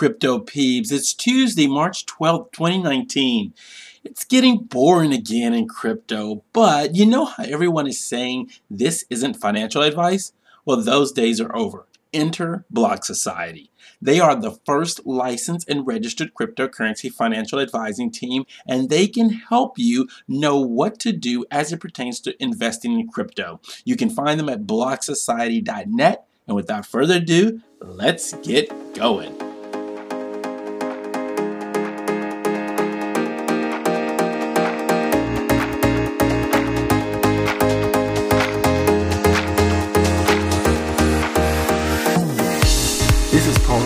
Crypto Peeps? It's Tuesday, March 12th, 2019. It's getting boring again in crypto, but you know how everyone is saying this isn't financial advice? Well, those days are over. Enter Block Society. They are the first licensed and registered cryptocurrency financial advising team, and they can help you know what to do as it pertains to investing in crypto. You can find them at blocksociety.net. And without further ado, let's get going.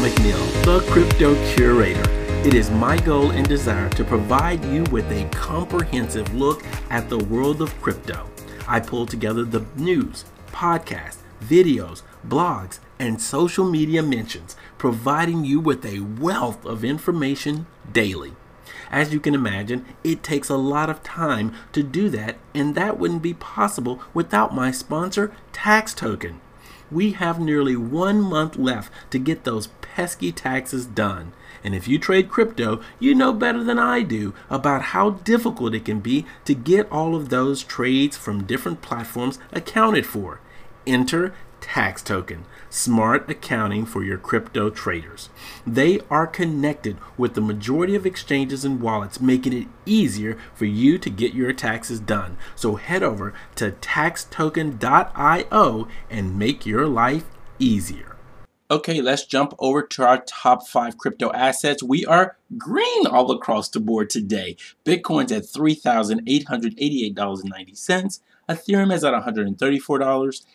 McNeil, the Crypto Curator. It is my goal and desire to provide you with a comprehensive look at the world of crypto. I pull together the news, podcasts, videos, blogs, and social media mentions, providing you with a wealth of information daily. As you can imagine, it takes a lot of time to do that, and that wouldn't be possible without my sponsor, Tax Token. We have nearly one month left to get those pesky taxes done. And if you trade crypto, you know better than I do about how difficult it can be to get all of those trades from different platforms accounted for. Enter Tax Token, smart accounting for your crypto traders. They are connected with the majority of exchanges and wallets, making it easier for you to get your taxes done. So head over to taxtoken.io and make your life easier. Okay, let's jump over to our top five crypto assets. We are green all across the board today. Bitcoin's at $3,888.90. Ethereum is at $134.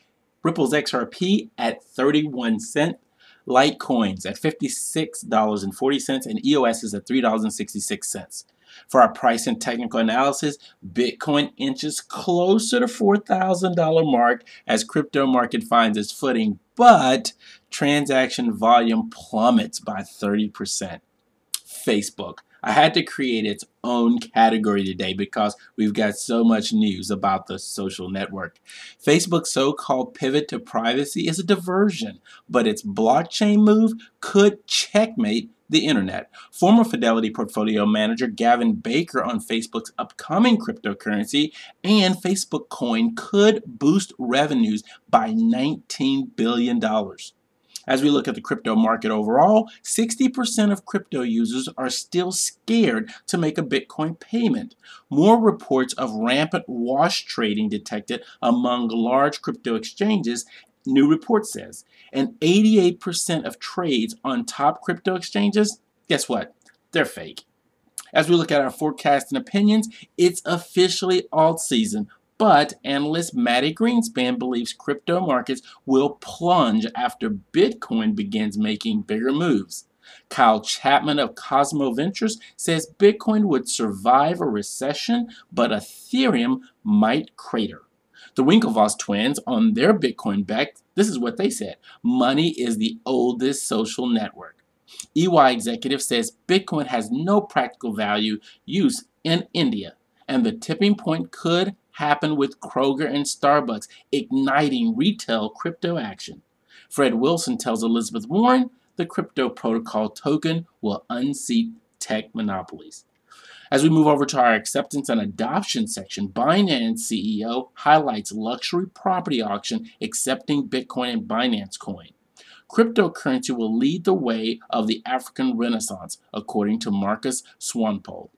Ripple's XRP at 31 cents. Litecoins at $56.40 and EOS is at $3.66. For our price and technical analysis, Bitcoin inches closer to $4,000 mark as crypto market finds its footing, but transaction volume plummets by 30%. Facebook. I had to create its own category today because we've got so much news about the social network. Facebook's so called pivot to privacy is a diversion, but its blockchain move could checkmate the internet. Former Fidelity portfolio manager Gavin Baker on Facebook's upcoming cryptocurrency and Facebook coin could boost revenues by $19 billion. As we look at the crypto market overall, 60% of crypto users are still scared to make a Bitcoin payment. More reports of rampant wash trading detected among large crypto exchanges, new report says. And 88% of trades on top crypto exchanges, guess what? They're fake. As we look at our forecast and opinions, it's officially alt season. But analyst Mati Greenspan believes crypto markets will plunge after Bitcoin begins making bigger moves. Kyle Chapman of Cosmo Ventures says Bitcoin would survive a recession, but Ethereum might crater. The Winklevoss twins on their Bitcoin bet, this is what they said. Money is the oldest social network. EY executive says Bitcoin has no practical value use in India, and the tipping point could happen with Kroger and Starbucks, igniting retail crypto action. Fred Wilson tells Elizabeth Warren the crypto protocol token will unseat tech monopolies. As we move over to our acceptance and adoption section, Binance CEO highlights luxury property auction accepting Bitcoin and Binance coin. Cryptocurrency will lead the way of the African Renaissance, according to Marcus Swanepoel.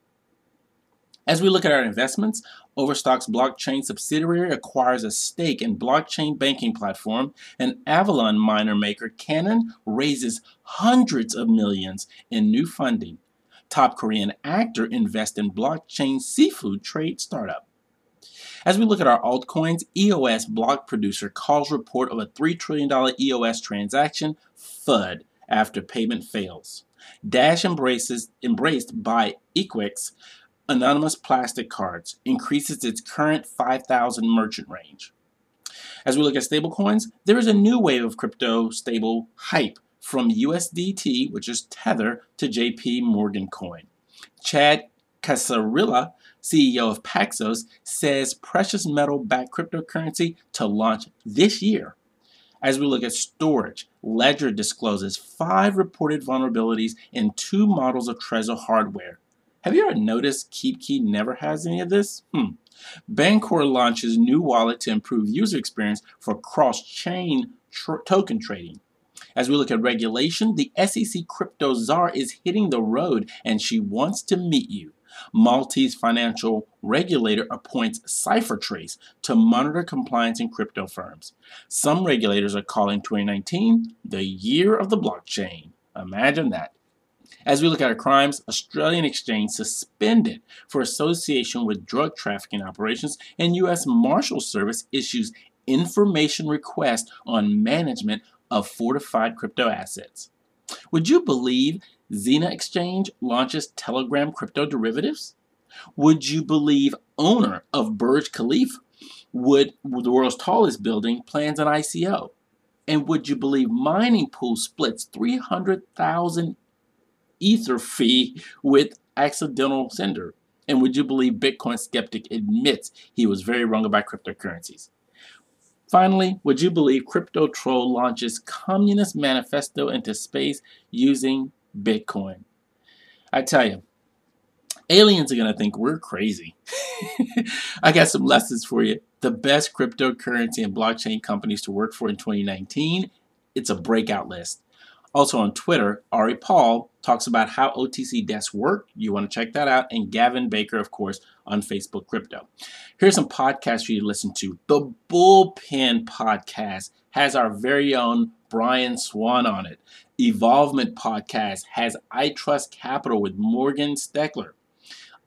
As we look at our investments, Overstock's blockchain subsidiary acquires a stake in blockchain banking platform, and Avalon miner maker Canaan raises hundreds of millions in new funding. Top Korean actor invests in blockchain seafood trade startup. As we look at our altcoins, EOS block producer calls report of a $3 trillion EOS transaction FUD after payment fails. Dash embraces, embraced by Uquid Anonymous Plastic Cards increases its current 5,000 merchant range. As we look at stablecoins, there is a new wave of crypto stable hype from USDT, which is Tether, to JP Morgan Coin. Chad Cascarilla, CEO of Paxos, says precious metal backed cryptocurrency to launch this year. As we look at storage, Ledger discloses five reported vulnerabilities in two models of Trezor hardware. Have you ever noticed KeepKey never has any of this? Hmm. Bancor launches new wallet to improve user experience for cross-chain tr token trading. As we look at regulation, the SEC crypto czar is hitting the road and she wants to meet you. Maltese financial regulator appoints CipherTrace to monitor compliance in crypto firms. Some regulators are calling 2019 the year of the blockchain. Imagine that. As we look at our crimes, Australian Exchange suspended for association with drug trafficking operations, and U.S. Marshal Service issues information request on management of forfeited crypto assets. Would you believe Xena Exchange launches Telegram crypto derivatives? Would you believe owner of Burj Khalifa would the world's tallest building plans an ICO? And would you believe mining pool splits 300,000 ether fee with accidental sender? And would you believe Bitcoin skeptic admits he was very wrong about cryptocurrencies? Finally, would you believe Crypto Troll launches Communist Manifesto into space using Bitcoin? I tell you, aliens are going to think we're crazy. I got some lessons for you. The best cryptocurrency and blockchain companies to work for in 2019, it's a breakout list. Also on Twitter, Ari Paul talks about how OTC desks work. You want to check that out. And Gavin Baker, of course, on Facebook Crypto. Here's some podcasts for you to listen to. The Bullpen Podcast has our very own Brian Swan on it. Evolvement Podcast has I Trust Capital with Morgan Steckler.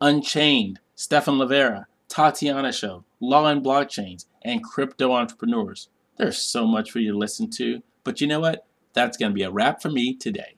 Unchained, Stefan Livera, Tatiana Show, Law and Blockchains, and Crypto Entrepreneurs. There's so much for you to listen to. But you know what? That's going to be a wrap for me today.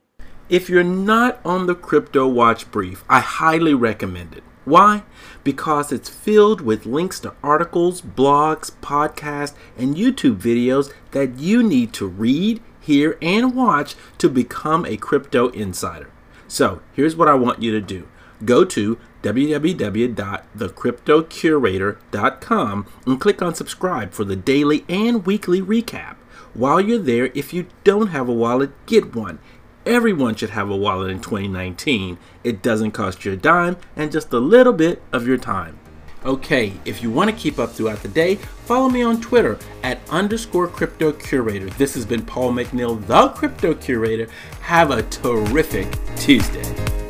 If you're not on the Crypto Watch Brief, I highly recommend it. Why? Because it's filled with links to articles, blogs, podcasts, and YouTube videos that you need to read, hear, and watch to become a crypto insider. So, here's what I want you to do go to www.thecryptocurator.com and click on subscribe for the daily and weekly recap. While you're there, if you don't have a wallet, get one. Everyone should have a wallet in 2019. It doesn't cost you a dime and just a little bit of your time. Okay, if you want to keep up throughout the day, follow me on Twitter at underscore crypto curator. This has been Paul McNeil, the crypto curator. Have a terrific Tuesday.